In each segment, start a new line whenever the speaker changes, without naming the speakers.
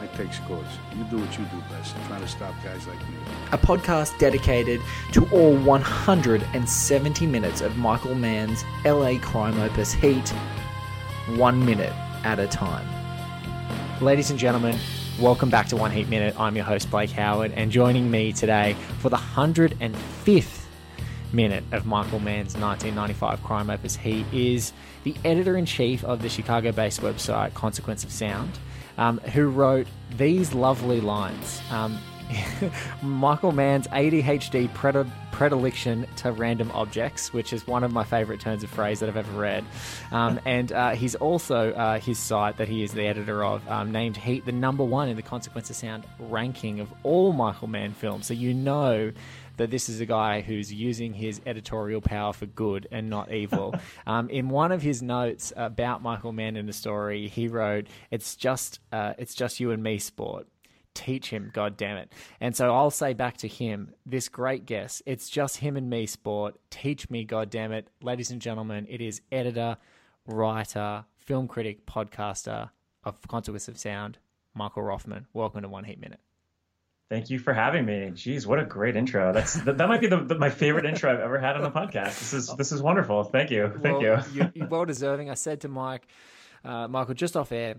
I take scores. You do what you do best. Trying to stop guys like me.
a podcast dedicated to all 170 minutes of Michael Mann's LA crime opus Heat, one minute at a time. Ladies and gentlemen, welcome back to One Heat Minute. I'm your host, Blake Howard, and joining me today for the 105th minute of Michael Mann's 1995 crime opus Heat is the editor in chief of the Chicago based website Consequence of Sound, um, who wrote these lovely lines. Um, Michael Mann's ADHD pred- predilection to random objects, which is one of my favorite turns of phrase that I've ever read. Um, and uh, he's also, uh, his site that he is the editor of, um, named Heat the number one in the Consequence of Sound ranking of all Michael Mann films. So you know that this is a guy who's using his editorial power for good and not evil. um, in one of his notes about Michael Mann in the story, he wrote, "It's just, uh, it's just you and me, sport." Teach him, god damn it. And so I'll say back to him, this great guess, it's just him and me, sport. Teach me, god damn it. Ladies and gentlemen, it is editor, writer, film critic, podcaster of Consequence of Sound, Michael Roffman. Welcome to One Heat Minute.
Thank you for having me. Jeez, what a great intro. That's that, that might be the, the, my favorite intro I've ever had on a podcast. This is this is wonderful. Thank you. Thank
well,
you.
you. well deserving. I said to Mike, uh, Michael, just off air,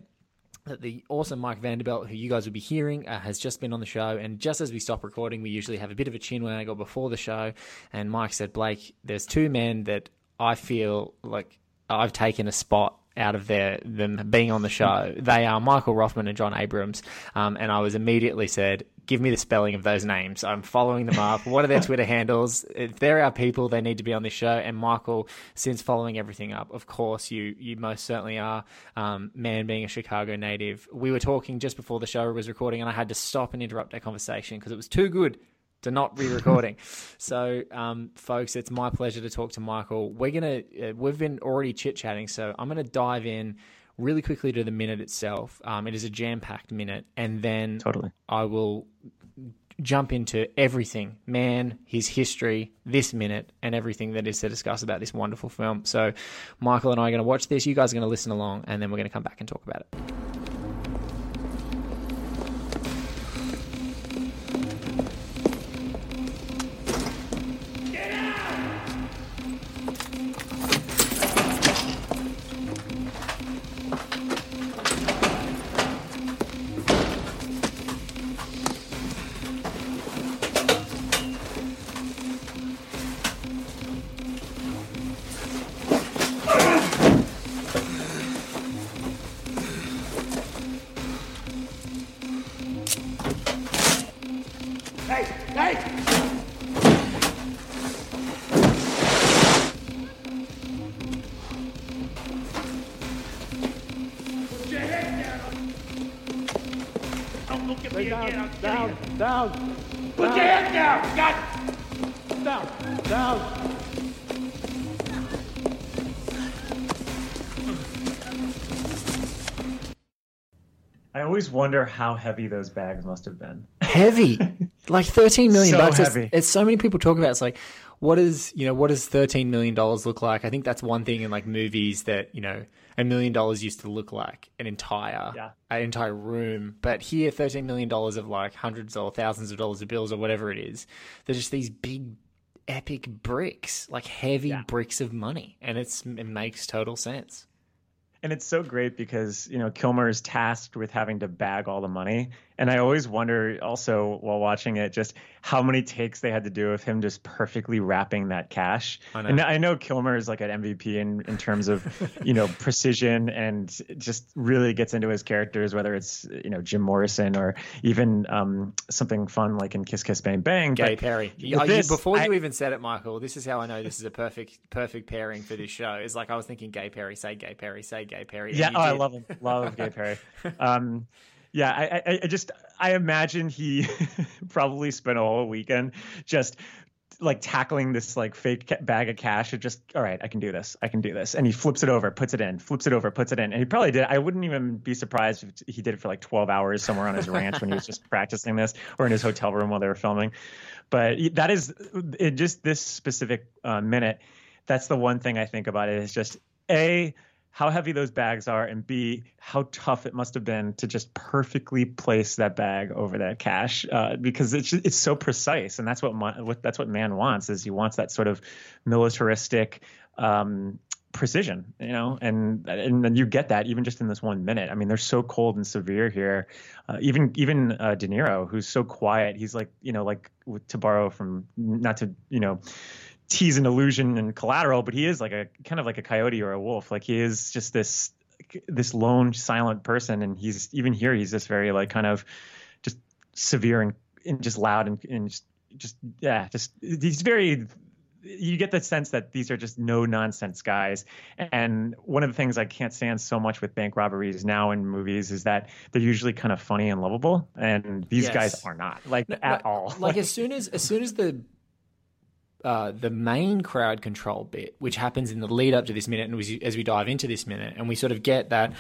that the awesome Mike Vanderbilt, who you guys will be hearing, uh, has just been on the show. And just as we stop recording, we usually have a bit of a chin waggle before the show. And Mike said, Blake, there's two men that I feel like I've taken a spot out of their them being on the show. They are Michael Roffman and John Abrams. Um, and I was immediately said, give me the spelling of those names. I'm following them up. What are their Twitter handles? If they're our people, they need to be on this show. And Michael, since following everything up, of course, you you most certainly are. Um, man, being a Chicago native, we were talking just before the show was recording, and I had to stop and interrupt our conversation because it was too good to not be recording. so, um, folks, it's my pleasure to talk to Michael. We're gonna uh, we've been already chit chatting, so I'm gonna dive in really quickly to the minute itself. Um, it is a jam packed minute, and then
Totally.
I will jump into everything man, his history, this minute, and everything that is to discuss about this wonderful film. So, Michael and I are going to watch this. You guys are going to listen along, and then we're going to come back and talk about it.
Down,
you.
down,
Put your head down. God.
down, down.
I always wonder how heavy those bags must have been.
heavy like 13 million
So
bucks it's, it's so many people talk about it. it's like what is you know what does 13 million dollars look like i think that's one thing in like movies that you know a million dollars used to look like an entire
Yeah.
an entire room but here 13 million dollars of like hundreds or thousands of dollars of bills or whatever it is they're just these big epic bricks like heavy
Yeah.
bricks of money and it's it makes total sense
And it's so great because, you know, Kilmer is tasked with having to bag all the money. And I always wonder also while watching it just how many takes they had to do of him just perfectly wrapping that cash.
I know.
And I know Kilmer is like an MVP in, in terms of, you know, precision and just really gets into his characters, whether it's, you know, Jim Morrison or even um, something fun like in Kiss Kiss Bang Bang.
Gay
But
Perry. You- you-
this,
before
I-
you even said it, Michael, this is how I know this is a perfect perfect pairing for this show. It's like I was thinking Gay Perry, say Gay Perry, say Gay Perry.
Yeah, oh, I love him. Love Gay Perry. Um, yeah, I, I, I just I imagine he probably spent a whole weekend just like tackling this like fake bag of cash. It just all right, I can do this. I can do this. And he flips it over, puts it in, flips it over, puts it in. And he probably did. I wouldn't even be surprised if he did it for like 12 hours somewhere on his ranch when he was just practicing this, or in his hotel room while they were filming. But that is it. Just this specific uh, minute. That's the one thing I think about it is just a how heavy those bags are, and B, how tough it must have been to just perfectly place that bag over that cash uh, because it's it's so precise, and that's what, what that's what man wants is he wants that sort of militaristic. Um, precision you know? And and then you get that even just in this one minute. I mean they're so cold and severe here. Uh, even even uh, de niro who's so quiet he's like you know like to borrow from not to you know tease an illusion and collateral, but he is like a kind of like a coyote or a wolf. Like he is just this this lone silent person, and he's even here he's this very like kind of just severe and, and just loud and, and just just yeah just he's very you get the sense that these are just no nonsense guys. And one of the things I can't stand so much with bank robberies now in movies is that they're usually kind of funny and lovable, and these yes. guys are not like no, at
no,
all.
Like as soon as as soon as the uh, the main crowd control bit, which happens in the lead up to this minute, and as we dive into this minute, and we sort of get that,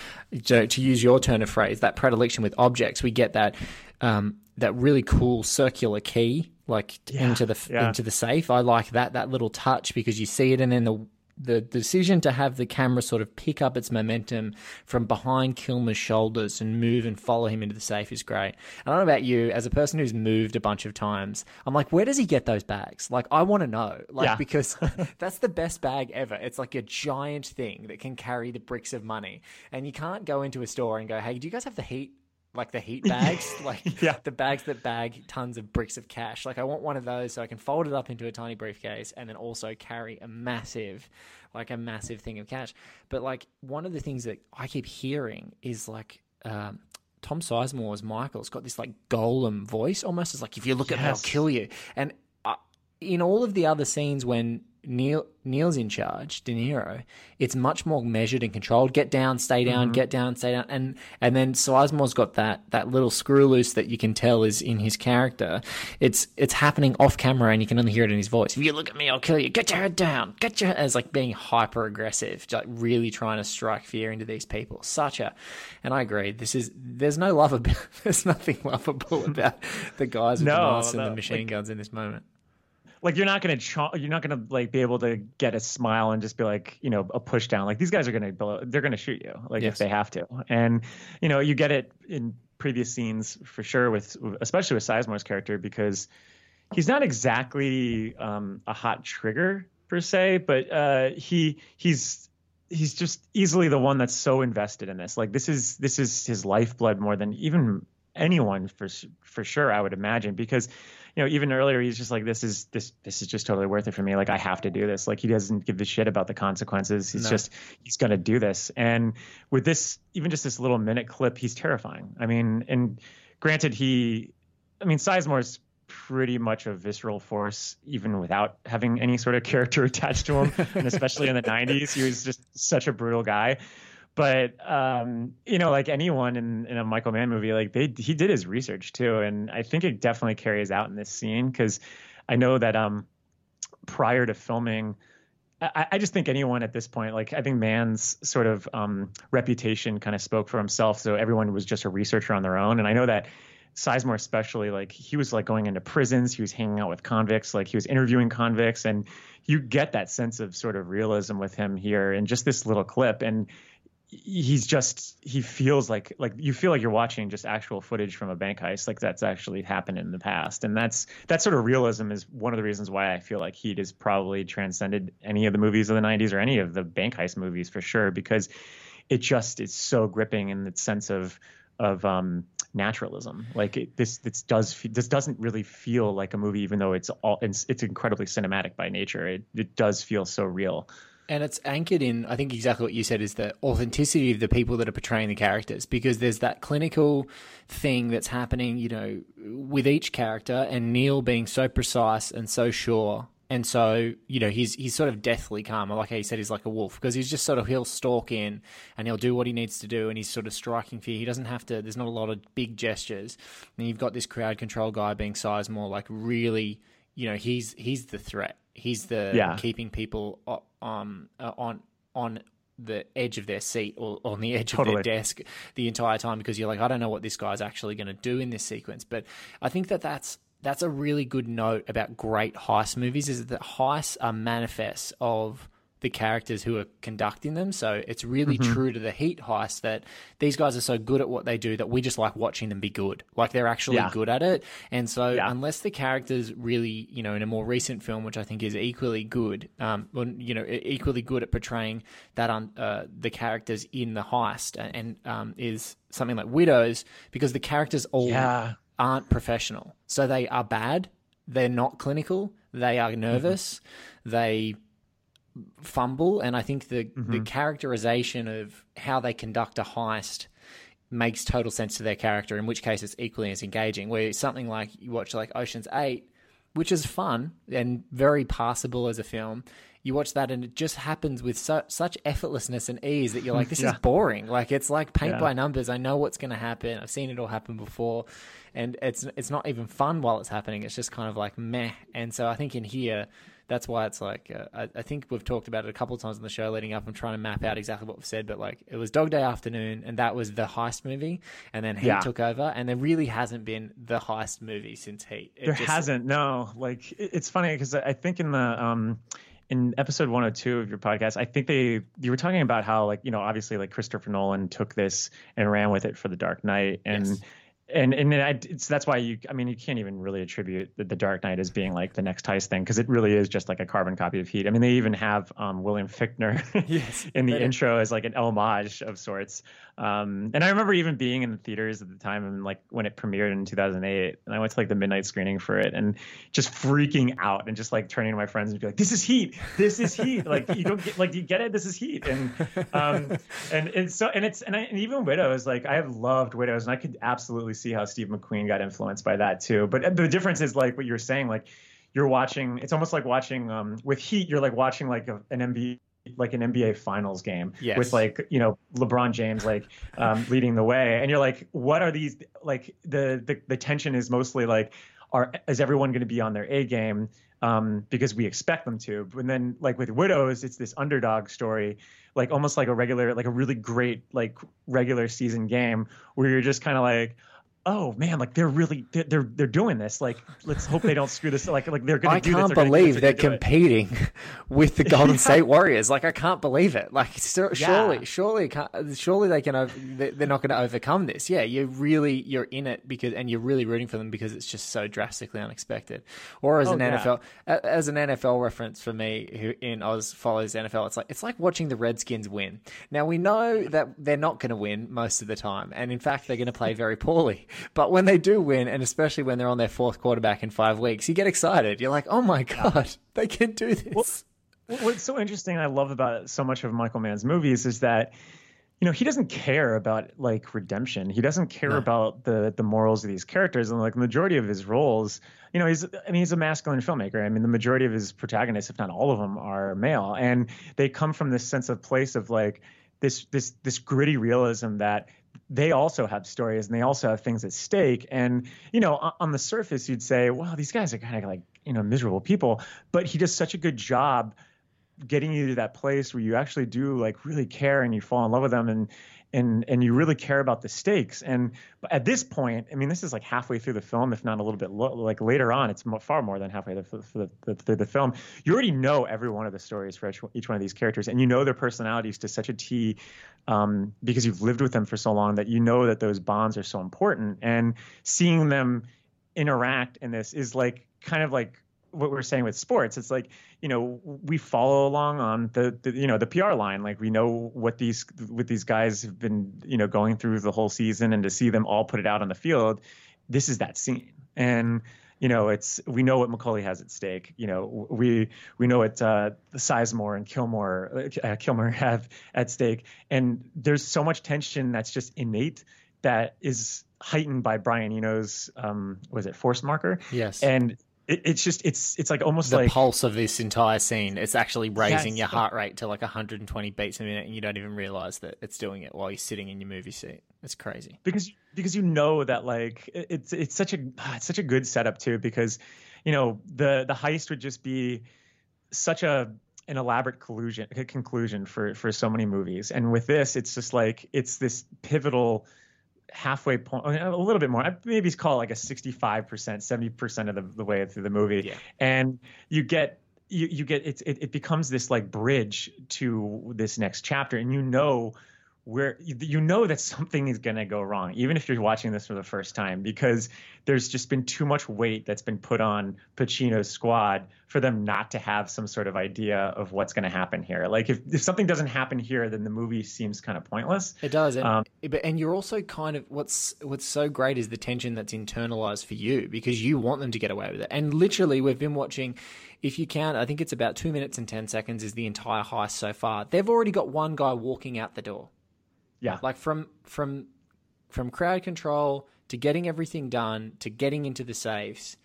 to, to use your turn of phrase, that predilection with objects, we get that um, that really cool circular key, like yeah, into the yeah. into the safe. I like that that little touch because you see it, and then the the decision to have the camera sort of pick up its momentum from behind Kilmer's shoulders and move and follow him into the safe is great. I don't know about you, as a person who's moved a bunch of times, I'm like, where does he get those bags? Like, I want to know, like, yeah. because that's the best bag ever. It's like a giant thing that can carry the bricks of money, and you can't go into a store and go, hey, do you guys have the heat? Like the heat bags, like yeah. the bags that bag tons of bricks of cash. Like I want one of those so I can fold it up into a tiny briefcase and then also carry a massive, like a massive thing of cash. But like one of the things that I keep hearing is like um, Tom Sizemore's Michael's got this like golem voice, almost as like if you look yes. at me, I'll kill you. And uh, in all of the other scenes when Neil Neil's in charge, De Niro, it's much more measured and controlled. Get down, stay down, mm-hmm. get down, stay down, and and then Sizemore's got that that little screw loose that you can tell is in his character. It's it's happening off camera, and you can only hear it in his voice. If you look at me, I'll kill you. Get your head down. Get your as like being hyper aggressive, like really trying to strike fear into these people. Such a, and I agree. This is there's no lovable. there's nothing lovable about the guys with no, the masks no, and the machine like, guns in this moment
like you're not gonna ch- you're not gonna like be able to get a smile and just be like you know a push down. Like these guys are gonna they're gonna shoot you like yes. if they have to. And you know you get it in previous scenes for sure with especially with Sizemore's character because he's not exactly um, a hot trigger per se but uh, he he's he's just easily the one that's so invested in this. Like this is this is his lifeblood more than even anyone for for sure I would imagine because you know even earlier he's just like this is this this is just totally worth it for me. Like I have to do this. Like he doesn't give a shit about the consequences. He's no. just he's going to do this. And with this even just this little minute clip he's terrifying. I mean and granted he I mean Sizemore's pretty much a visceral force even without having any sort of character attached to him. And especially in the 90s he was just such a brutal guy but um, you know, like anyone in, in a Michael Mann movie, like they he did his research too, and I think it definitely carries out in this scene because I know that um, prior to filming. I, I, just think anyone at this point, like I think Mann's sort of um, reputation kind of spoke for himself. So everyone was just a researcher on their own. And I know that Sizemore, especially, like he was like going into prisons, he was hanging out with convicts, like he was interviewing convicts, and you get that sense of sort of realism with him here in just this little clip. And he's just he feels like like you feel like you're watching just actual footage from a bank heist like that's actually happened in the past. And that's that sort of realism is one of the reasons why i feel like heat has probably transcended any of the movies of the 90s or any of the bank heist movies for sure because it just is so gripping in the sense of of um naturalism. Like it, this this does this doesn't really feel like a movie even though it's all it's, it's incredibly cinematic by nature. It, it does feel so real
and it's anchored in, I think exactly what you said is the authenticity of the people that are portraying the characters because there's that clinical thing that's happening, you know, with each character and Neil being so precise and so sure. And so, you know, he's he's sort of deathly calm. Like he said, he's like a wolf because he's just sort of he'll stalk in and he'll do what he needs to do, and he's sort of striking fear. He doesn't have to. There's not a lot of big gestures. And you've got this crowd control guy being Sizemore, like really you know he's he's the threat. He's the
Yeah.
keeping people um uh, on on the edge of their seat or on the edge of their desk the entire time because you're like I don't know what this guy's actually going to do in this sequence. But I think that that's that's a really good note about great heist movies is that heists are manifests of the characters who are conducting them. So it's really
Mm-hmm.
true to the Heat heist that these guys are so good at what they do that we just like watching them be good. Like they're actually
Yeah.
good at it. And so
Yeah.
unless the characters really, you know, in a more recent film, which I think is equally good, um, well, you know, equally good at portraying that on uh, the characters in the heist and, um, is something like Widows because the characters all
Yeah.
aren't professional. So they are bad. They're not clinical. They are nervous. They fumble. And I think the, the mm-hmm. characterization of how they conduct a heist makes total sense to their character, in which case it's equally as engaging. Where something like you watch like Ocean's Eight, which is fun and very passable as a film. You watch that and it just happens with su- such effortlessness and ease that you're like, this is boring. Like it's like paint
Yeah.
by numbers. I know what's going to happen. I've seen it all happen before, and it's it's not even fun while it's happening. It's just kind of like meh. And so I think in here, that's why it's like uh, I, I think we've talked about it a couple of times on the show leading up. I'm trying to map out exactly what we've said, but like it was Dog Day Afternoon, and that was the heist movie, and then Heat
Yeah.
took over, and there really hasn't been the heist movie since Heat. It
there
just-
hasn't no like it- it's funny because i think in the um in episode 102 of your podcast i think they you were talking about how like you know obviously like christopher nolan took this and ran with it for the dark knight and
Yes.
And and I, it's that's why you i mean you can't even really attribute the, the dark knight as being like the next heist thing because it really is just like a carbon copy of heat. I mean they even have um william fichtner
Yes,
in the intro as like an homage of sorts um and i remember even being in the theaters at the time and like when it premiered in 2008 and i went to like the midnight screening for it and just freaking out and just like turning to my friends and be like this is heat! This is heat! Like you don't get like you get it? This is heat! And um and and so and it's and, I, and even widows like i have loved widows and i could absolutely see how steve mcqueen got influenced by that too. But the difference is like what you're saying like you're watching it's almost like watching um with heat you're like watching like a, an nba like an NBA finals game
Yes.
with like you know LeBron James like um, leading the way, and you're like, what are these like the the, the tension is mostly like, are is everyone going to be on their A game um, because we expect them to? But then like with Widows, it's this underdog story, like almost like a regular like a really great like regular season game where you're just kind of like. Oh man, like they're really they're, they're they're doing this. Like, let's hope they don't screw this. Like, like they're gonna
I can't
this. They're
believe they're
do it.
competing with the Golden State Warriors. Like I can't believe it. Like sur-
Yeah.
surely, surely, surely they can. They're not going to overcome this. Yeah, you're really you're in it because, and you're really rooting for them because it's just so drastically unexpected. Or as
Oh,
an
yeah.
NFL, as an NFL reference for me, who in Oz follows NFL, it's like it's like watching the Redskins win. Now we know that they're not going to win most of the time, and in fact they're going to play very poorly. But when they do win, and especially when they're on their fourth quarterback in five weeks, you get excited. You're like, oh my god, they can do this.
What's so interesting, I love about so much of Michael Mann's movies is that, you know, he doesn't care about like redemption. He doesn't care about the the morals of these characters, and like the majority of his roles, you know, he's I mean he's a masculine filmmaker. I mean the majority of his protagonists, if not all of them, are male, and they come from this sense of place of like this this this gritty realism that they also have stories and they also have things at stake. And you know, on, the surface, you'd say, "Wow, these guys are kind of like you know miserable people," but he does such a good job getting you to that place where you actually do like really care and you fall in love with them and and and you really care about the stakes. And at this point i mean this is like halfway through the film if not a little bit lo- like later on it's far more than halfway through the, the film. You already know every one of the stories for each, each one of these characters and you know their personalities to such a t um, because you've lived with them for so long that you know that those bonds are so important. And seeing them interact in this is like kind of like what we're saying with sports it's like you know we follow along on the, the you know the PR line. Like we know what these what these guys have been you know going through the whole season and to see them all put it out on the field this is that scene. And you know it's we know what Macaulay has at stake. You know we we know what uh Sizemore and Kilmore uh, Kilmer have at stake. And there's so much tension that's just innate that is heightened by Brian Eno's um was it force marker?
Yes.
and it, it's just it's it's like almost
the
like
pulse of this entire scene. It's actually raising
Yes.
your heart rate to like 120 beats a minute, and you don't even realize that it's doing it while you're sitting in your movie seat. It's crazy.
because because you know that like it's it's such a ah, it's such a good setup too because you know the the heist would just be such a an elaborate collusion a conclusion for for so many movies and with this it's just like it's this pivotal halfway point a little bit more. I maybe call it like a 65% 70% of the, the way through the movie.
Yeah.
and you get you, you get it's it, it becomes this like bridge to this next chapter. And you know where you know that something is going to go wrong even if you're watching this for the first time because there's just been too much weight that's been put on Pacino's squad for them not to have some sort of idea of what's going to happen here like if, if something doesn't happen here then the movie seems kind of pointless
It does, and,
Um,
but and you're also kind of what's what's so great is the tension that's internalized for you because you want them to get away with it. And literally, we've been watching. If you count, I think it's about two minutes and ten seconds is the entire heist so far. They've already got one guy walking out the door,
yeah
like from from from crowd control to getting everything done to getting into the safes.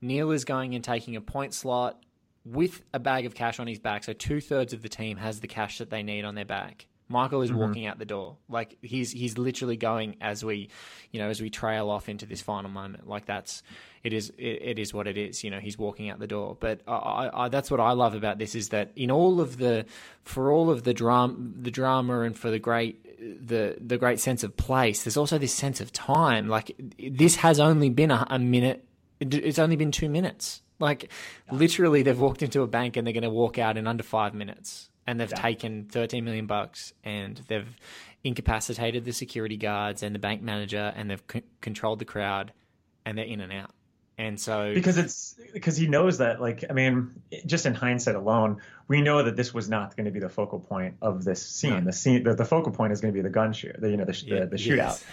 Neil is going and taking a point slot with a bag of cash on his back. So two thirds of the team has the cash that they need on their back. Michael is mm-hmm. walking out the door. Like he's he's literally going as we, you know, as we trail off into this final moment. Like that's it is it, it is what it is. You know, he's walking out the door. But I, I, I, that's what I love about this is that in all of the for all of the drama the drama and for the great the the great sense of place, there's also this sense of time. Like this has only been a, a minute. It's only been two minutes. Like literally, they've walked into a bank and they're going to walk out in under five minutes, and they've taken 13 million bucks, and they've incapacitated the security guards and the bank manager, and they've c- controlled the crowd, and they're in and out. And so,
because it's because he knows that like i mean just in hindsight alone we know that this was not going to be the focal point of this scene. The scene the, the focal point is going to be the gun shoot the you know the,
Yeah,
the, the shootout.
Yes.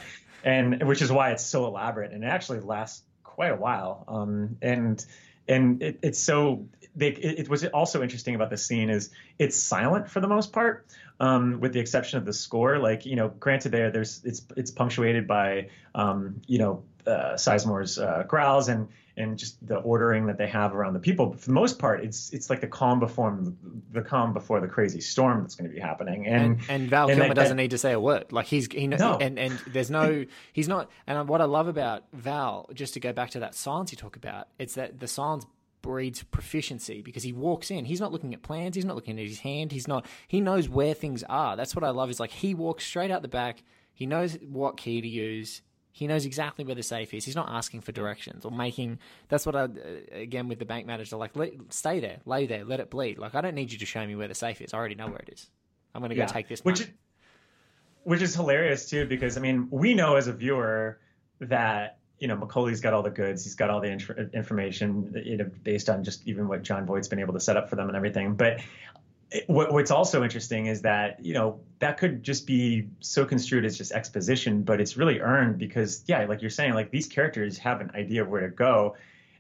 and which is why it's so elaborate and it actually lasts quite a while. Um and and it, it's so they, it, it was also interesting about this scene is it's silent for the most part um, with the exception of the score. Like you know granted there there's it's it's punctuated by um, you know uh, Sizemore's uh, growls and and just the ordering that they have around the people. But for the most part, it's it's like the calm before the calm before the crazy storm that's going to be happening. And
and, and Val
and
Kilmer
that-
doesn't need to say a word. Like he's he
No.
and and there's no he's not. And what I love about Val, just to go back to that silence you talk about, it's that the silence breeds proficiency because he walks in. He's not looking at plans. He's not looking at his hand. He's not. He knows where things are. That's what I love. Is like he walks straight out the back. He knows what key to use. He knows exactly where the safe is. He's not asking for directions or making. That's what I uh, again with the bank manager. Like, let, stay there, lay there, let it bleed. Like, I don't need you to show me where the safe is. I already know where it is. I'm going to go take this.
which
money.
which is hilarious too because I mean we know as a viewer that you know Macaulay's got all the goods, he's got all the inf- information you know based on just even what Jon Voight's been able to set up for them and everything, but. What, what's also interesting is that you know that could just be so construed as just exposition, but it's really earned because yeah, like you're saying, like these characters have an idea of where to go,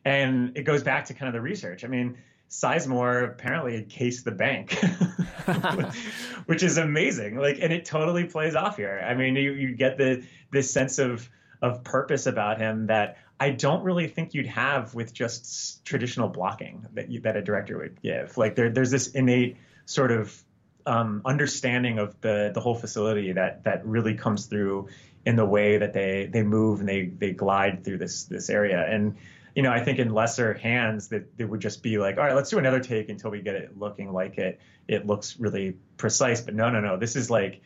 and it goes back to kind of the research. I mean, Sizemore apparently had cased the bank, which is amazing. Like, and it totally plays off here. I mean, you, you get the this sense of of purpose about him that I don't really think you'd have with just traditional blocking that you, that a director would give. Like, there there's this innate sort of um, understanding of the the whole facility that that really comes through in the way that they they move and they they glide through this this area. And you know i think in lesser hands that it would just be like all right let's do another take until we get it looking like it it looks really precise. But no no no. This is like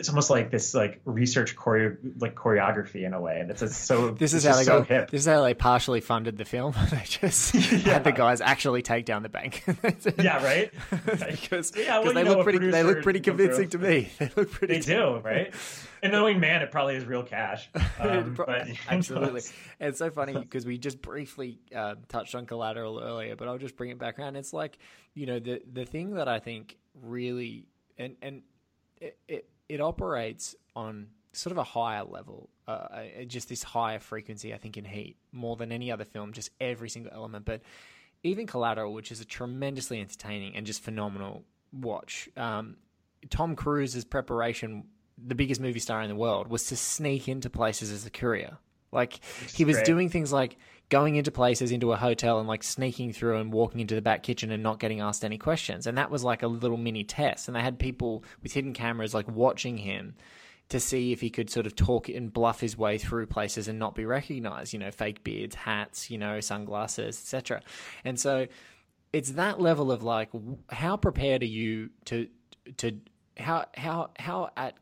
it's almost like this like research choreo like choreography in a way and it's so
This is how they
so
got.
hip
This is how they partially funded the film. they just had the guys actually take down the bank.
yeah right
because
Yeah, well,
they
know,
look pretty. They look pretty convincing to me. They look pretty.
they do right and knowing man it probably is real cash um, but
Absolutely. And it's so funny because we just briefly uh, touched on collateral earlier, but I'll just bring it back around. It's like, you know, the, the thing that I think really, and, and it, it, it operates on sort of a higher level, uh, uh, just this higher frequency, I think, in Heat more than any other film, just every single element. But even Collateral, which is a tremendously entertaining and just phenomenal watch, um, Tom Cruise's preparation, the biggest movie star in the world, was to sneak into places as a courier. Like he was
great.
doing things like going into places into a hotel and like sneaking through and walking into the back kitchen and not getting asked any questions. And that was like a little mini test. And they had people with hidden cameras like watching him to see if he could sort of talk and bluff his way through places and not be recognized. You know, fake beards, hats, you know, sunglasses, etc. And so it's that level of like, how prepared are you to to how how how at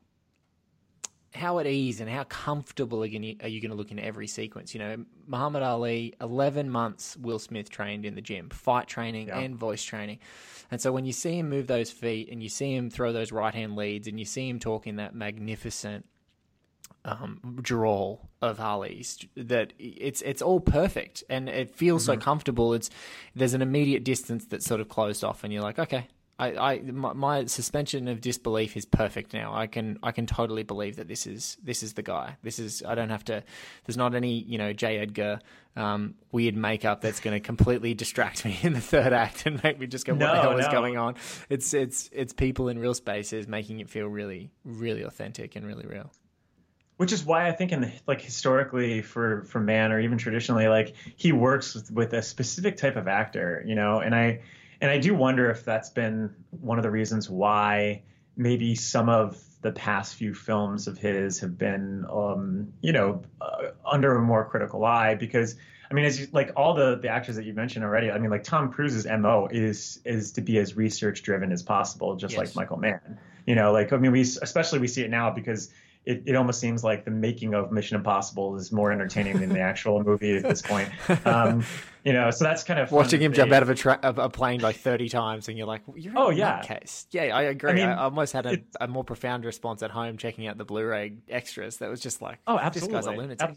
how at ease and how comfortable are you, are you going to look in every sequence? You know, Muhammad Ali, 11 months Will Smith trained in the gym, fight training
Yeah.
and voice training. And so when you see him move those feet and you see him throw those right hand leads and you see him talk in that magnificent um, drawl of Harley's that it's it's all perfect and it feels so comfortable. It's there's an immediate distance that's sort of closed off, and you're like, okay, I, I my, my suspension of disbelief is perfect now. I can I can totally believe that this is this is the guy. This is I don't have to. There's not any you know J Edgar um, weird makeup that's going to completely distract me in the third act and make me just go, what the
No,
hell is going on? It's it's it's people in real spaces making it feel really really authentic and really real.
which is why I think in the, like historically for for man or even traditionally like he works with, with a specific type of actor you know and I and I do wonder if that's been one of the reasons why maybe some of the past few films of his have been um you know uh, under a more critical eye because I mean, as you, like all the the actors that you mentioned already, I mean, like Tom Cruise's mo is is to be as research driven as possible, just
Yes.
like Michael Mann. You know, like I mean, we especially we see it now because it, it almost seems like the making of Mission Impossible is more entertaining than the actual movie at this point. Um, you know, so that's kind of
Watching him jump out of a, tra- of a plane like 30 times, and you're like, you're
Oh, yeah.
case. Yeah, I agree. I,
I
almost had a, a more profound response at home checking out the Blu-ray extras. That was just like,
Oh, absolutely,
this guy's a lunatic.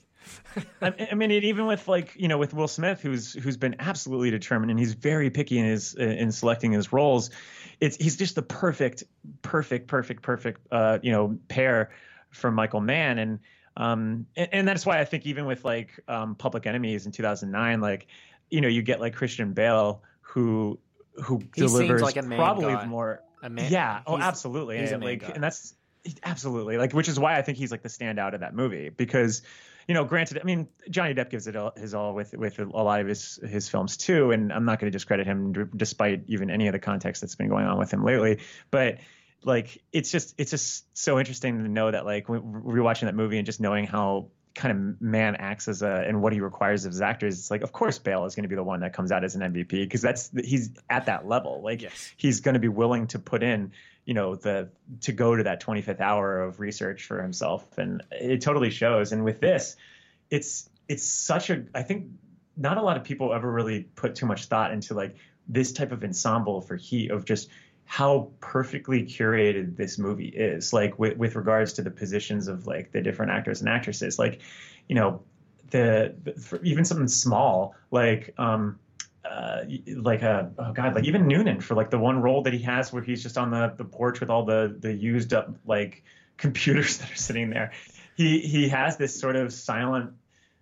I, I mean, it, even with like you know with Will Smith, who's who's been absolutely determined and he's very picky in his in selecting his roles. It's he's just the perfect, perfect, perfect, perfect uh, you know pair for Michael Mann, and um and, and that's why I think even with like um, Public Enemies in 2009, like you know you get like Christian Bale who who
He seems
delivers
like a man
probably
guy.
more
A man-
yeah. Oh absolutely. and, like
guy.
and that's absolutely. Like which is why I think he's like the standout of that movie. Because you know granted I mean Johnny Depp gives it all, his all with with a lot of his his films too. And I'm not going to discredit him d- despite even any of the context that's been going on with him lately. But like it's just it's just so interesting to know that like when rewatching that movie and just knowing how kind of man acts as a and what he requires of his actors it's like of course Bale is going to be the one that comes out as an MVP because that's he's at that level. Like
Yes.
he's going to be willing to put in you know the to go to that 25th hour of research for himself. And it totally shows. And with this it's it's such a i think not a lot of people ever really put too much thought into like this type of ensemble for heat of just how perfectly curated this movie is like with, with regards to the positions of like the different actors and actresses like you know the, the even something small like um uh, like a oh god, like even Noonan for like the one role that he has where he's just on the the porch with all the the used up like computers that are sitting there. He he has this sort of silent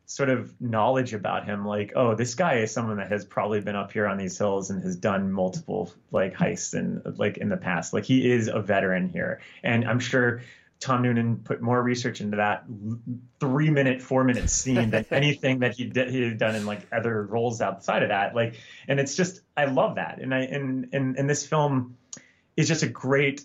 sort of knowledge about him like oh this guy is someone that has probably been up here on these hills and has done multiple like heists and like in the past. Like he is a veteran here. And i'm sure tom noonan put more research into that three minute four minute scene than anything that he did he had done in like other roles outside of that. Like and it's just i love that. And i and and, and this film is just a great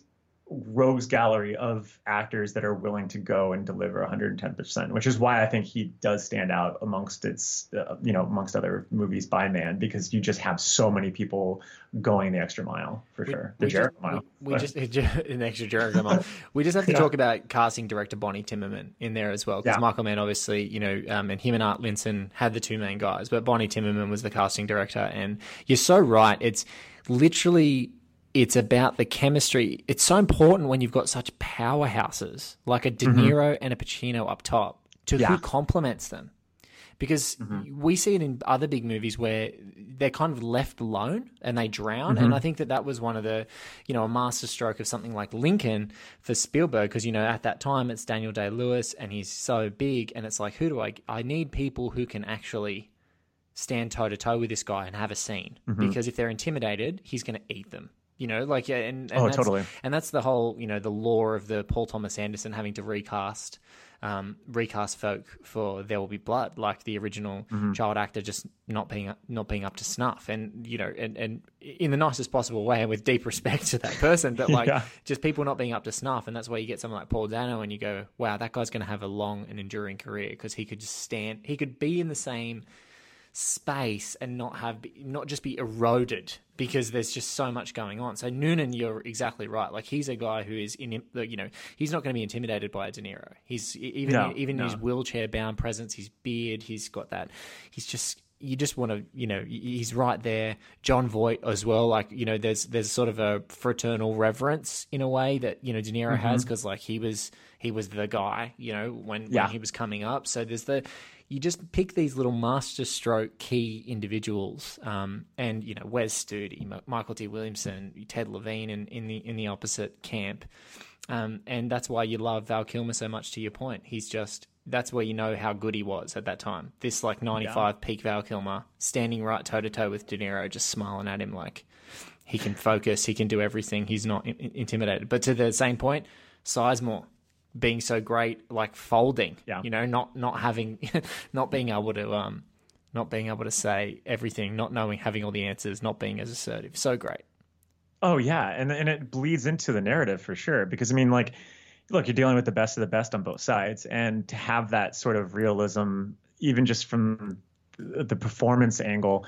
rogues gallery of actors that are willing to go and deliver 110%, which is why I think he does stand out amongst its, uh, you know, amongst other movies by man, because you just have so many people going the extra mile for sure. The
we
Jericho mile.
We, we just an extra Jericho mile. We just have to
Yeah.
talk about casting director Bonnie Timmermann in there as well, because
Yeah.
Michael Mann obviously, you know, um, and him and Art Linson had the two main guys, but Bonnie Timmermann was the casting director, and you're so right. It's literally. It's about the chemistry. It's so important when you've got such powerhouses like a De Niro and a Pacino up top to who
Mm-hmm.
Complements them because
Mm-hmm.
we see it in other big movies where they're kind of left alone and they drown.
Mm-hmm.
And I think that that was one of the, you know, a masterstroke of something like Lincoln for Spielberg because you know at that time it's Daniel Day Lewis and he's so big and it's like who do I? I need people who can actually stand toe to toe with this guy and have a scene
Mm-hmm.
because if they're intimidated, he's going to eat them. You know, like yeah, and, and
Oh,
that's,
totally.
and that's the whole you know the lore of the Paul Thomas Anderson having to recast um, recast folk for There Will Be Blood, like the original
Mm-hmm.
child actor just not being not being up to snuff, and you know, and and in the nicest possible way, and with deep respect to that person, but like
Yeah.
just people not being up to snuff, and that's why you get someone like Paul Dano, and you go, wow, that guy's going to have a long and enduring career because he could just stand, he could be in the same space and not have not just be eroded because there's just so much going on. So Noonan, you're exactly right. Like he's a guy who is in you know he's not going to be intimidated by a De Niro. He's even
No,
even
no.
his wheelchair bound presence, his beard, he's got that. He's just you just want to you know he's right there. Jon Voight as well. Like you know there's there's sort of a fraternal reverence in a way that you know De Niro
Mm-hmm.
has because like he was he was the guy you know when
Yeah.
when he was coming up. So there's the you just pick these little masterstroke key individuals, um, and you know Wes Studi, M- Mykelti Williamson, Ted Levine, in, in the in the opposite camp, um, and that's why you love Val Kilmer so much. To your point, he's just that's where you know how good he was at that time. This like '95 peak Val Kilmer, standing right toe to toe with De Niro, just smiling at him like he can focus, he can do everything. He's not in- intimidated. But to the same point, Sizemore being so great, like folding,
Yeah.
you know, not not having, not being able to, um, not being able to say everything, not knowing, having all the answers, not being as assertive. So great.
Oh yeah, and and it bleeds into the narrative for sure because I mean like look, you're dealing with the best of the best on both sides and to have that sort of realism even just from the performance angle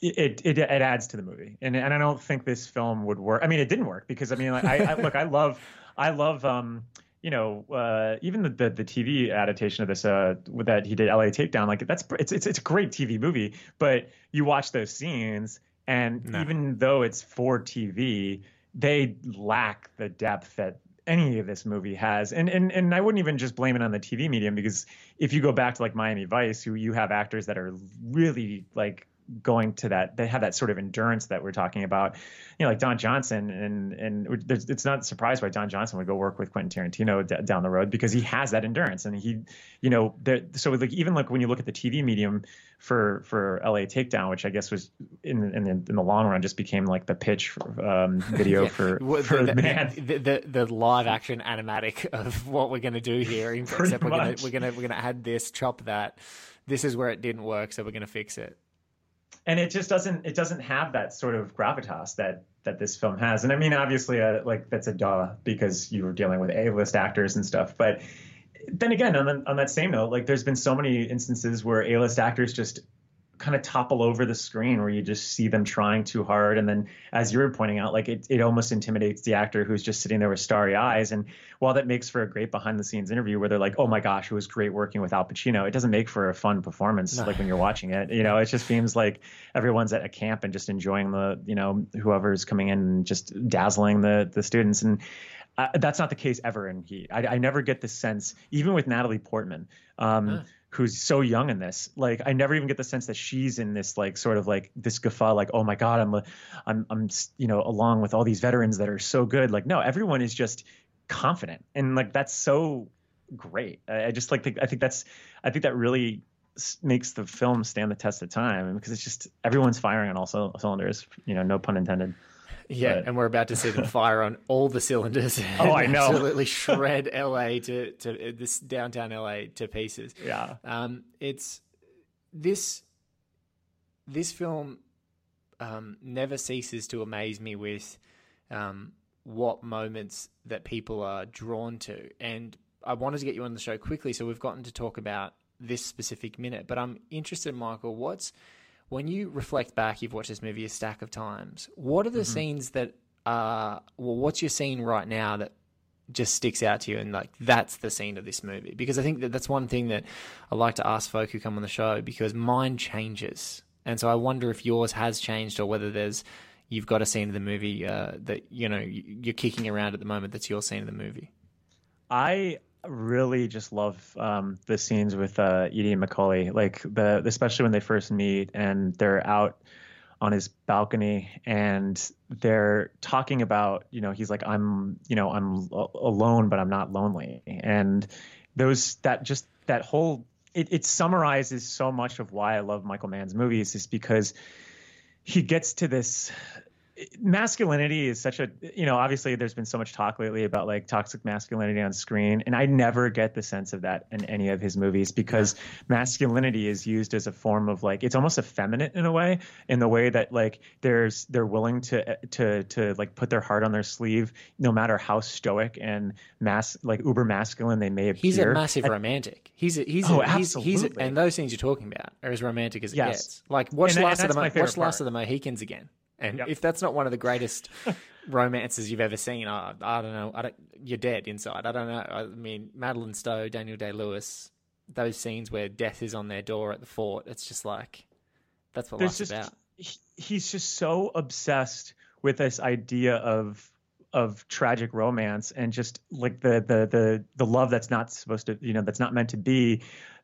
it, it it adds to the movie. And and I don't think this film would work. I mean, it didn't work because I mean like, I, I look, I love I love um you know, uh, even the, the the TV adaptation of this uh, that he did LA Takedown, like that's it's it's it's a great TV movie. But you watch those scenes, and even though it's for TV, they lack the depth that any of this movie has. And and and I wouldn't even just blame it on the TV medium because if you go back to like Miami Vice, who you have actors that are really like going to that they have that sort of endurance that we're talking about you know like don johnson and and it's not surprised why don johnson would go work with quentin tarantino d- down the road because he has that endurance and he you know there so like even like when you look at the tv medium for for la takedown which i guess was in in the, in the long run just became like the pitch for, um, video for
Well,
for
the,
man
the, the, the live action animatic of what we're going to do here, except we're going to we're going to we're going to add this, chop that. This is where it didn't work, so we're going to fix it.
And it just doesn't it doesn't have that sort of gravitas that that this film has. And i mean obviously uh, like that's a duh because you were dealing with a-list actors and stuff. But then again on, the, on that same note like there's been so many instances where a-list actors just kind of topple over the screen where you just see them trying too hard. And then as you were pointing out like it, it almost intimidates the actor who's just sitting there with starry eyes. And while that makes for a great behind the scenes interview where they're like oh my gosh it was great working with al pacino it doesn't make for a fun performance like when you're watching it. You know it just seems like everyone's at a camp and just enjoying the you know whoever's coming in and just dazzling the the students. And uh, that's not the case ever in Heat. I, I never get the sense, even with Natalie Portman, um, who's so young in this. Like, I never even get the sense that she's in this, like, sort of like this guffaw, like, oh my god, I'm, I'm, I'm, you know, along with all these veterans that are so good. Like, no, everyone is just confident, and like that's so great. I, I just like, think, I think that's, I think that really makes the film stand the test of time because it's just everyone's firing on all cyl- cylinders. You know, no pun intended.
Yeah,
But-
and we're about to see them fire on all the cylinders.
Oh, I know.
Absolutely shred LA to to this downtown LA to pieces.
Yeah.
Um, it's this this film um, never ceases to amaze me with um, what moments that people are drawn to, and I wanted to get you on the show quickly, so we've gotten to talk about this specific minute. But I'm interested, Michael. What's when you reflect back, you've watched this movie a stack of times. What are the scenes that are well? What's your scene right now that just sticks out to you and like that's the scene of this movie? Because I think that that's one thing that I like to ask folk who come on the show because mine changes, and so I wonder if yours has changed or whether there's you've got a scene of the movie uh, that you know you- you're kicking around at the moment that's your scene of the movie.
I really just love um, the scenes with uh, Edie and Macaulay, like the especially when they first meet and they're out on his balcony and they're talking about, you know, he's like, I'm, you know, I'm alone, but I'm not lonely, and those that just that whole it, it summarizes so much of why I love Michael Mann's movies is because he gets to this masculinity is such a you know obviously there's been so much talk lately about like toxic masculinity on screen and i never get the sense of that in any of his movies because masculinity is used as a form of like it's almost effeminate in a way in the way that like there's they're willing to to to like put their heart on their sleeve no matter how stoic and mass like uber masculine they may appear
He's a massive romantic. He's a, he's
Oh,
a, he's, he's and those things you're talking about are as romantic as it
Yes.
gets. Like watch
And
Last
and
of the watch Last of the Mohicans again, and
Yep.
if that's not one of the greatest romances you've ever seen, I, I don't know. I don't, you're dead inside. I don't know. I mean, Madeline Stowe, Daniel Day Lewis, those scenes where death is on their door at the fort. It's just like that's what
there's
life's
just
about.
he- he's just so obsessed with this idea of of tragic romance and just like the the the the love that's not supposed to you know that's not meant to be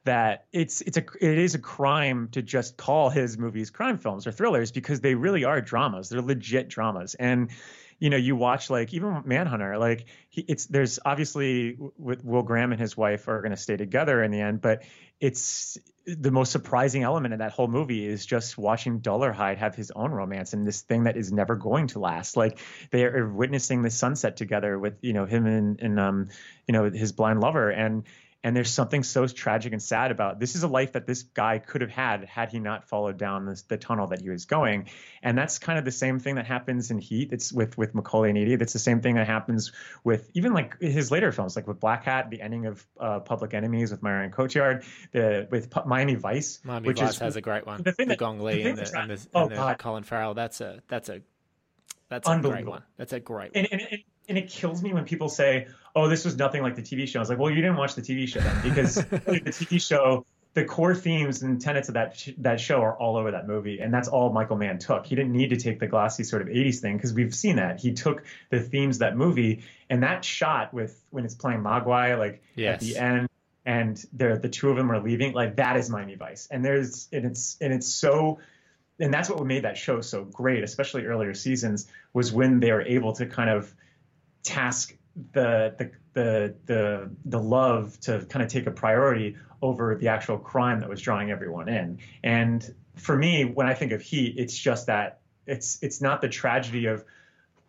that it's it's a it is a crime to just call his movies crime films or thrillers because they really are dramas. They're legit dramas. And you know you watch like even manhunter like he, it's there's obviously with will graham and his wife are going to stay together in the end but it's the most surprising element of that whole movie is just watching Dolarhyde have his own romance and this thing that is never going to last. Like they are witnessing the sunset together with you know him and, and um you know his blind lover. And and there's something so tragic and sad about this is a life that this guy could have had had he not followed down this, the tunnel that he was going and that's kind of the same thing that happens in heat it's with with McCauley and edie that's the same thing that happens with even like his later films like with black hat the ending of uh, public enemies with marion cotillard the with Pu- miami vice
Miami
which
Vice
is
has a great one.
the
The,
thing that-
Gong
the thing
and the, and the,
oh,
the Colin Farrell. That's a that's a that's a great one. That's a great one.
and, and, and, and it kills me when people say, "Oh, this was nothing like the TV show." I was like, "Well, you didn't watch the TV show then, because the TV show, the core themes and tenets of that sh- that show are all over that movie, and that's all Michael Mann took. He didn't need to take the glossy sort of '80s thing because we've seen that. He took the themes of that movie, and that shot with when it's playing Mogwai, like
Yes.
at the end, and the the two of them are leaving, like that is Miami Vice, and there's and it's and it's so and that's what made that show so great, especially earlier seasons, was when they were able to kind of task the the the the, the love to kind of take a priority over the actual crime that was drawing everyone in. And for me, when I think of Heat, it's just that it's it's not the tragedy of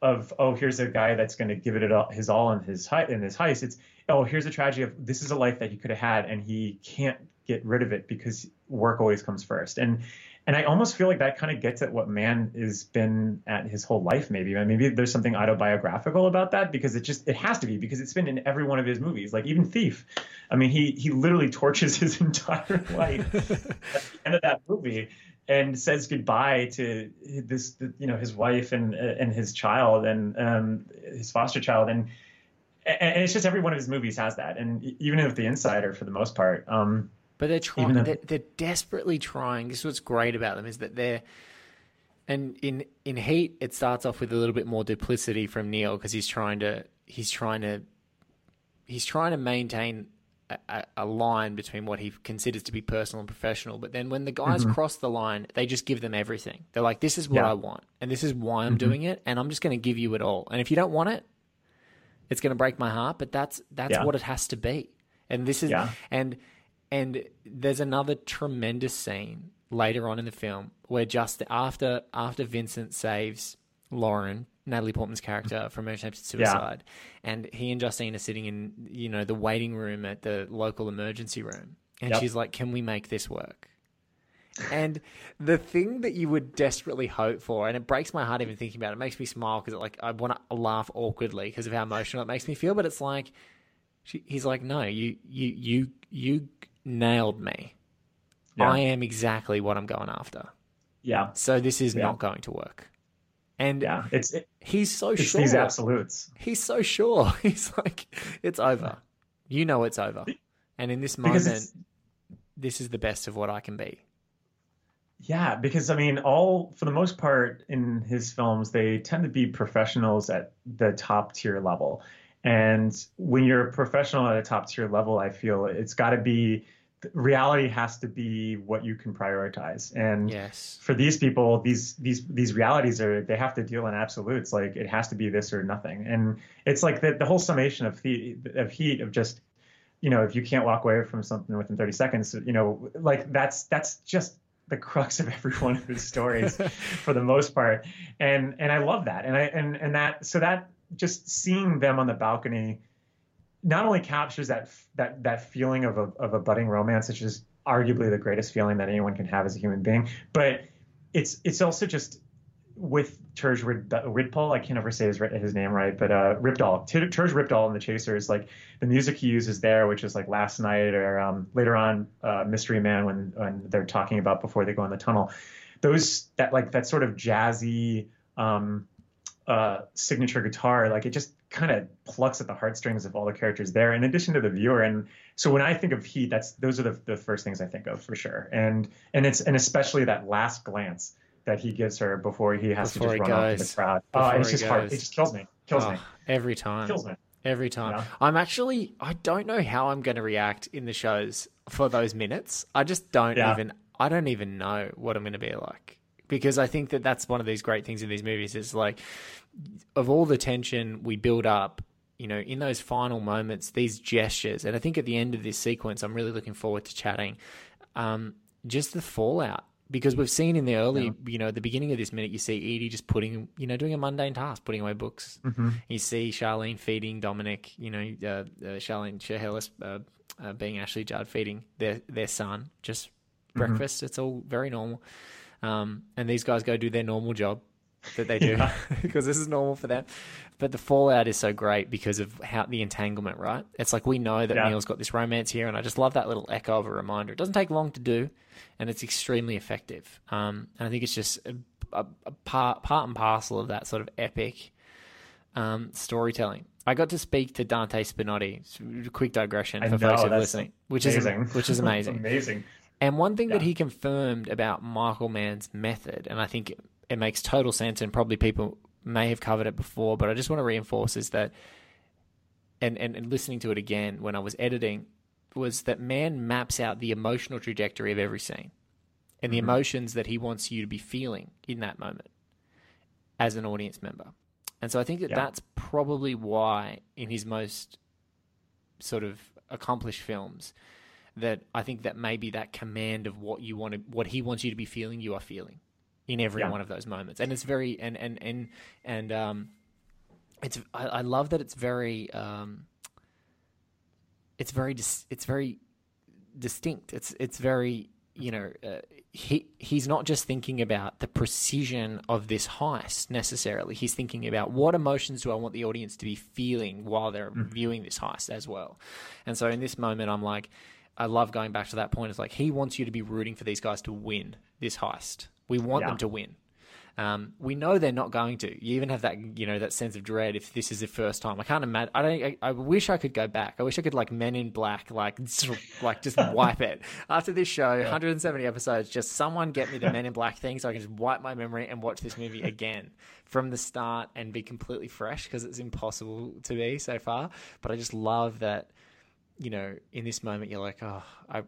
of oh here's a guy that's going to give it all, his all in his in his heist. It's oh here's a tragedy of this is a life that he could have had and he can't get rid of it because work always comes first. And and I almost feel like that kind of gets at what Mann has been at his whole life. Maybe maybe there's something autobiographical about that because it just it has to be because it's been in every one of his movies. Like even Thief, I mean he he literally torches his entire life at the end of that movie and says goodbye to this you know his wife and and his child and um, his foster child and and it's just every one of his movies has that and even with the insider for the most part um
But they're trying.
Though-
They're, they're desperately trying. This is what's great about them is that they're. And in in Heat, it starts off with a little bit more duplicity from Neil because he's trying to he's trying to he's trying to maintain a, a, line between what he considers to be personal and professional. But then when the guys cross the line, they just give them everything. They're like, "This is what
Mm-hmm. Yeah.
I want, and this is why I'm doing it, and I'm just going to give you it all. And if you don't want it, it's going to break my heart. But that's that's
Yeah.
what it has to be. And this is
Yeah.
and and there's another tremendous scene later on in the film where just after after Vincent saves Lauren, Natalie Portman's character mm-hmm. from Motion Attempted Suicide, and he and Justine are sitting in you know the waiting room at the local emergency room, and
Yep.
she's like, "Can we make this work?" And the thing that you would desperately hope for, and it breaks my heart even thinking about it, it makes me smile because like I want to laugh awkwardly because of how emotional it makes me feel. But it's like she, he's like, no, you you you you nailed me.
Yeah.
I am exactly what I'm going after.
yeah
So this is
Yeah.
not going to work. And
yeah it's it,
he's so
it's
sure.
these absolutes
He's so sure. He's like, it's over. You know it's over. And in this moment, this is the best of what I can be.
Yeah, because I mean, all for the most part in his films, they tend to be professionals at the top tier level. And when you're a professional at a top tier level, I feel it's got to be reality has to be what you can prioritize. And
Yes.
for these people, these these these realities are they have to deal in absolutes. Like it has to be this or nothing. And it's like the the whole summation of heat of heat of just you know if you can't walk away from something within 30 seconds, you know, like that's that's just the crux of every one of his stories for the most part. And and I love that. And I and and that so that just seeing them on the balcony not only captures that that that feeling of a of a budding romance, which is arguably the greatest feeling that anyone can have as a human being, but it's it's also just with Terj Ridpol, I can't ever say his his name right, but uh, Rypdal, Terj Rypdal and the Chasers, like the music he uses there, which is like Last Night or um, later on uh, Mystery Man when when they're talking about before they go in the tunnel, those that like that sort of jazzy um, uh, signature guitar, like it just kind of plucks at the heartstrings of all the characters there, in addition to the viewer. And so when I think of Heat, that's those are the, the first things I think of for sure. And and it's and especially that last glance that he gives her before he has before to just run goes. off to the crowd. Oh, it's just hard. It just kills me. Kills oh, me.
Every time.
Kills me.
Every time. Yeah. I'm actually I don't know how I'm going to react in the shows for those minutes. I just don't yeah. even I don't even know what I'm going to be like because I think that that's one of these great things in these movies is like of all the tension we build up you know, in those final moments, these gestures, and I think at the end of this sequence, I'm really looking forward to chatting. Um, just the fallout because we've seen in the early, yeah. you know, the beginning of this minute, you see Edie just putting, you know, doing a mundane task, putting away books.
Mm-hmm.
You see Charlene feeding Dominic, you know, uh, uh, Charlene Shiherlis, uh, uh, being Ashley Judd feeding their their son just mm-hmm. breakfast. It's all very normal. Um, and these guys go do their normal job that they do because this is normal for them. But the fallout is so great because of how the entanglement, right? It's like we know that yeah. Neil's got this romance here, and I just love that little echo of a reminder. It doesn't take long to do, and it's extremely effective. Um, and I think it's just a, a, a, part, part and parcel of that sort of epic um, storytelling. I got to speak to Dante Spinotti. Quick digression for folks who are listening, which amazing. is which is amazing.
amazing.
And one thing yeah. that he confirmed about Michael Mann's method, and I think it makes total sense, and probably people may have covered it before, but I just want to reinforce is that, and, and, and listening to it again when I was editing, was that Mann maps out the emotional trajectory of every scene and the mm-hmm. emotions that he wants you to be feeling in that moment as an audience member. And so I think that yeah. that's probably why in his most sort of accomplished films that I think that maybe that command of what you want to, what he wants you to be feeling, you are feeling in every yeah. one of those moments, and it's very and and and and um, it's I, I love that it's very um, it's very dis- it's very distinct. It's it's very you know uh, he he's not just thinking about the precision of this heist necessarily. He's thinking about what emotions do I want the audience to be feeling while they're mm. viewing this heist as well. And so in this moment, I'm like. I love going back to that point. It's like he wants you to be rooting for these guys to win this heist. We want yeah. them to win. Um, we know they're not going to. You even have that, you know, that sense of dread if this is the first time. I can't imagine. I don't. I, I wish I could go back. I wish I could like Men in Black, like, like just wipe it after this show. Yeah. 170 episodes. Just someone get me the Men in Black thing so I can just wipe my memory and watch this movie again from the start and be completely fresh because it's impossible to be so far. But I just love that. You know, in this moment, you're like, oh, I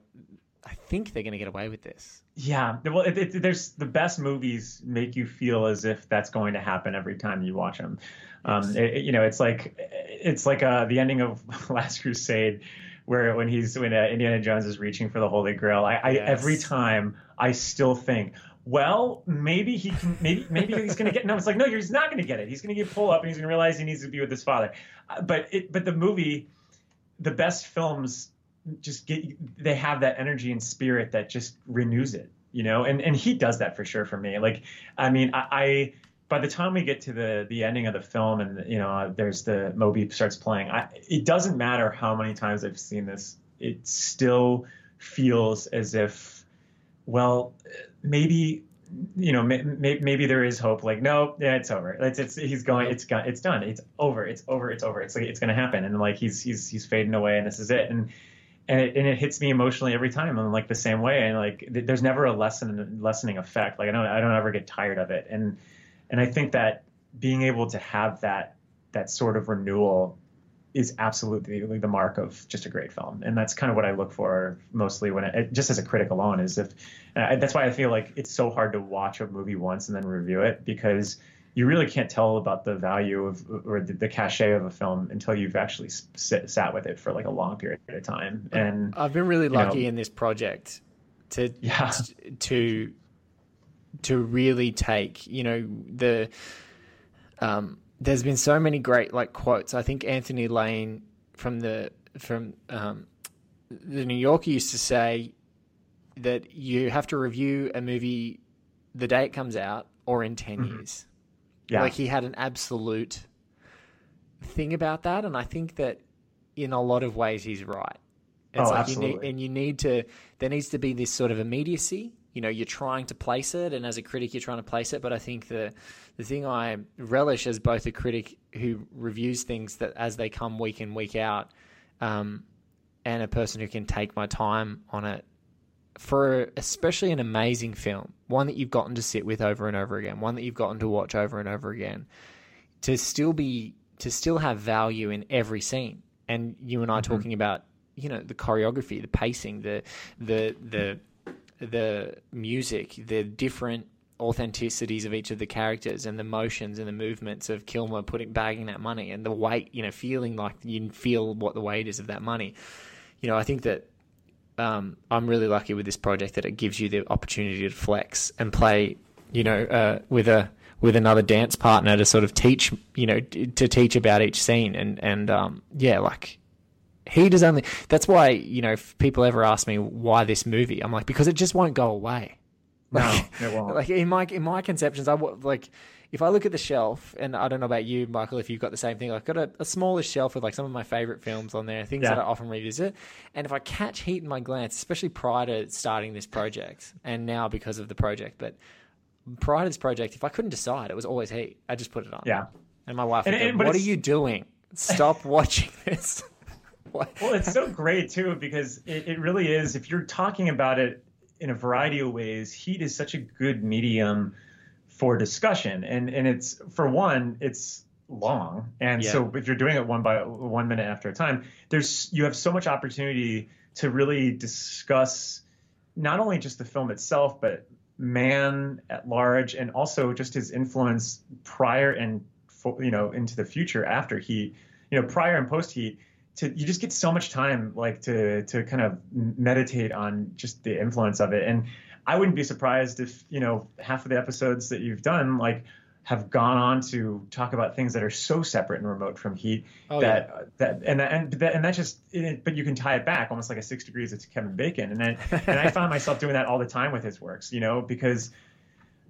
I think they're going to get away with this.
Yeah, well, it, it, there's the best movies make you feel as if that's going to happen every time you watch them. Um, yes. Um, it, you know, it's like it's like uh, the ending of Last Crusade, where when he's when uh, Indiana Jones is reaching for the Holy Grail. I, I yes. every time I still think, well, maybe he can, maybe maybe he's going to get. No, it's like no, he's not going to get it. He's going to get pulled up and he's going to realize he needs to be with his father. Uh, but it, but the movie, the best films just get they have that energy and spirit that just renews it you know? And and he does that for sure for me. Like i mean i, I by the time we get to the the ending of the film and you know there's the moby starts playing I, it doesn't matter how many times i've seen this. It still feels as if well maybe you know may, may, maybe there is hope like no yeah it's over. It's it's he's going it's got it's done. It's over it's over it's over. It's like it's to happen. And like he's he's he's fading away and this is it. And and it, and it hits me emotionally every time. In like the same way. And like th- there's never a lesson lessening effect. Like i don't i don't ever get tired of it. And and i think that being able to have that that sort of renewal is absolutely the mark of just a great film. And that's kind of what i look for mostly when it just as a critic alone is if that's why i feel like it's so hard to watch a movie once and then review it because you really can't tell about the value of or the, the cachet of a film until you've actually sit, sat with it for like a long period of time. And
I've been really lucky know, in this project to
Yeah.
to to really take you know the um there's been so many great like quotes i think anthony lane from the from um the new yorker used to say that you have to review a movie the day it comes out or in 10 years
Yeah.
like he had an absolute thing about that and i think that in a lot of ways he's right it's
Oh,
like you need
absolutely.
and you need to there needs to be this sort of immediacy you know you're trying to place it and as a critic you're trying to place it but i think the the thing i relish as both a critic who reviews things that as they come week in week out um, and a person who can take my time on it for especially an amazing film, one that you've gotten to sit with over and over again, one that you've gotten to watch over and over again, to still be to still have value in every scene. And you and I mm-hmm. talking about, you know, the choreography, the pacing, the the the the music, the different authenticities of each of the characters and the motions and the movements of Kilmer putting bagging that money and the weight, you know, feeling like you feel what the weight is of that money. You know, I think that um, I'm really lucky with this project that it gives you the opportunity to flex and play, you know, uh, with a with another dance partner to sort of teach, you know, to teach about each scene and and um, yeah, like he does only. That's why you know, if people ever ask me why this movie, I'm like because it just won't go away.
no,
Like,
it won't.
like in my in my conceptions, I like if I look at the shelf, and I don't know about you, Michael, if you've got the same thing. I've got a, a smallish shelf with like some of my favorite films on there, things
Yeah.
that I often revisit. And if I catch heat in my glance, especially prior to starting this project, and now because of the project, but prior to this project, if I couldn't decide, it was always heat. I just put it on.
yeah.
And my wife,
And-
would go,
and-
"What are you doing? Stop watching this."
Well, it's so great too because it, it really is. If you're talking about it in a variety of ways, heat is such a good medium for discussion, and and it's for one, it's long, and
Yeah.
so if you're doing it one by one minute after a time, there's you have so much opportunity to really discuss not only just the film itself, but Mann at large, and also just his influence prior and you know into the future after Heat, you know prior and post Heat. To you just get so much time like to to kind of meditate on just the influence of it, and I wouldn't be surprised if you know half of the episodes that you've done like have gone on to talk about things that are so separate and remote from Heat
Oh,
that that and and that, and that just it, but you can tie it back almost like a six degrees to Kevin Bacon, and then and I found myself doing that all the time with his works, you know, because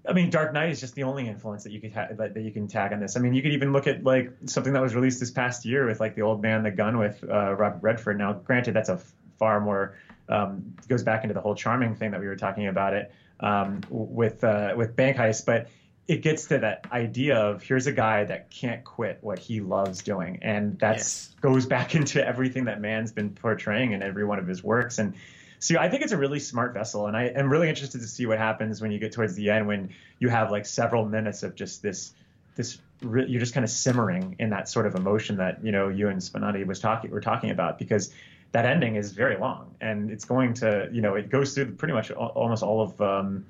I mean, Dark Knight is just the only influence that you could ha- that, that you can tag on this. I mean, you could even look at like something that was released this past year with like the Old Man, the Gun with uh, Robert Redford. Now, granted, that's a far more um, goes back into the whole charming thing that we were talking about it um, with uh, with Bank Heist, but it gets to that idea of here's a guy that can't quit what he loves doing, and that's goes back into everything that Mann's been portraying in every one of his works. And. So I think it's a really smart vessel, and I am really interested to see what happens when you get towards the end when you have like several minutes of just this, this re- you're just kind of simmering in that sort of emotion that you know you and Spinotti was talking were talking about. Because that ending is very long and it's going to you know it goes through pretty much almost all of. Um,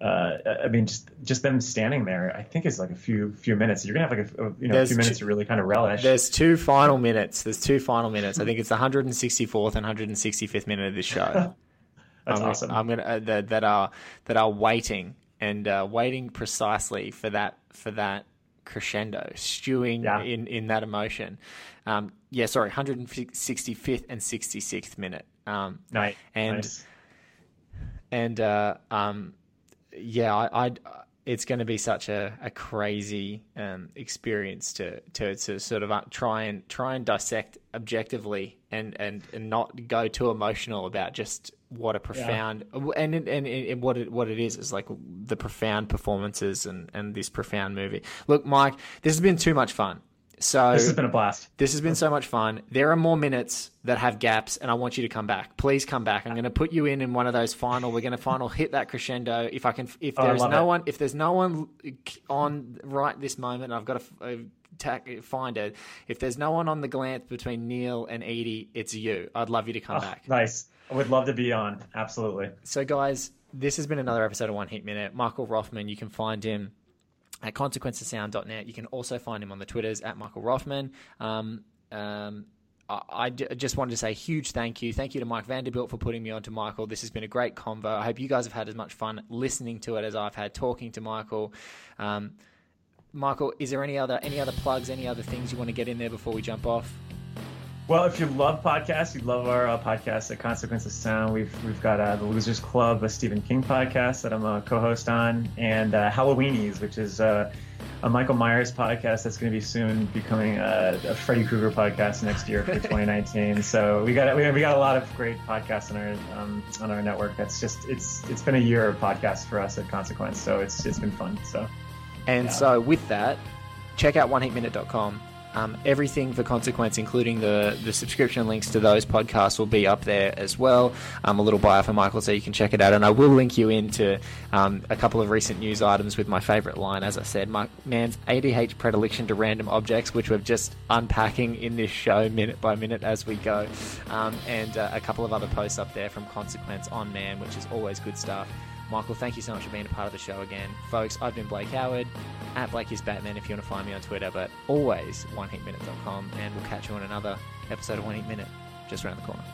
uh, I mean, just just them standing there, I think is like a few few minutes. You're gonna have like a, you know a few minutes
two-
to really kind of relish.
There's two final minutes. There's two final minutes. I think it's the 164th and 165th minute of this show.
That's
I'm,
awesome.
I'm gonna uh, that, that are that are waiting and uh, waiting precisely for that for that crescendo, stewing
Yeah.
in in that emotion. Um, yeah, sorry, 165th and 66th minute. Um,
nice.
and
nice.
and uh, um, yeah, I, I it's going to be such a, a crazy um, experience to, to to sort of uh, try and try and dissect objectively and, and, and not go too emotional about just what a profound and, and and and what it what it is is like the profound performances and and this profound movie. Look, Mike, this has been too much fun. So
this has been a blast.
this has been so much fun. There are more minutes that have gaps, and I want you to come back. Please come back. I'm going to put you in in one of those final. We're going to final hit that crescendo. If I can, if
Oh,
there's no
it.
one, if there's no one on right this moment, I've got to uh, find it. If there's no one on the glance between Neil and Edie, it's you. I'd love you to come
Oh,
back.
Nice. I would love to be on. Absolutely.
So, guys, this has been another episode of One Heat Minute. Michael Roffman, you can find him at consequencesound.net. You can also find him on the Twitters at Michael Roffman. Um, um, just wanted to say a huge thank you. Thank you to Mike Vanderbilt for putting me on to Michael. This has been a great convo. I hope you guys have had as much fun listening to it as I've had talking to Michael. Um, Michael, is there any other any other plugs, any other things you want to get in there before we jump off?
Well, if you love podcasts, you love our uh, podcast at Consequence of Sound. We've we've got uh, the Losers Club, a Stephen King podcast that I'm a co-host on, and uh, Halloweenies, which is uh, a Michael Myers podcast that's going to be soon becoming a, a Freddy Krueger podcast next year for 2019. so we got we, we got a lot of great podcasts on our um, on our network. That's just it's it's been a year of podcasts for us at Consequence, so it's it's been fun. So.
And
Yeah.
so, with that, check out oneheatminute.com. Um, everything for Consequence, including the, the subscription links to those podcasts, will be up there as well. Um, a little bio for Michael, so you can check it out. And I will link you into um, a couple of recent news items with my favourite line, as I said, my man's ADH predilection to random objects, which we're just unpacking in this show minute by minute as we go. Um, and uh, a couple of other posts up there from Consequence on Mann, which is always good stuff. Michael, thank you so much for being a part of the show again. Folks, I've been Blake Howard, at Blake is Batman if you want to find me on Twitter, but always oneheatminute.com, and we'll catch you on another episode of One Heat Minute just around the corner.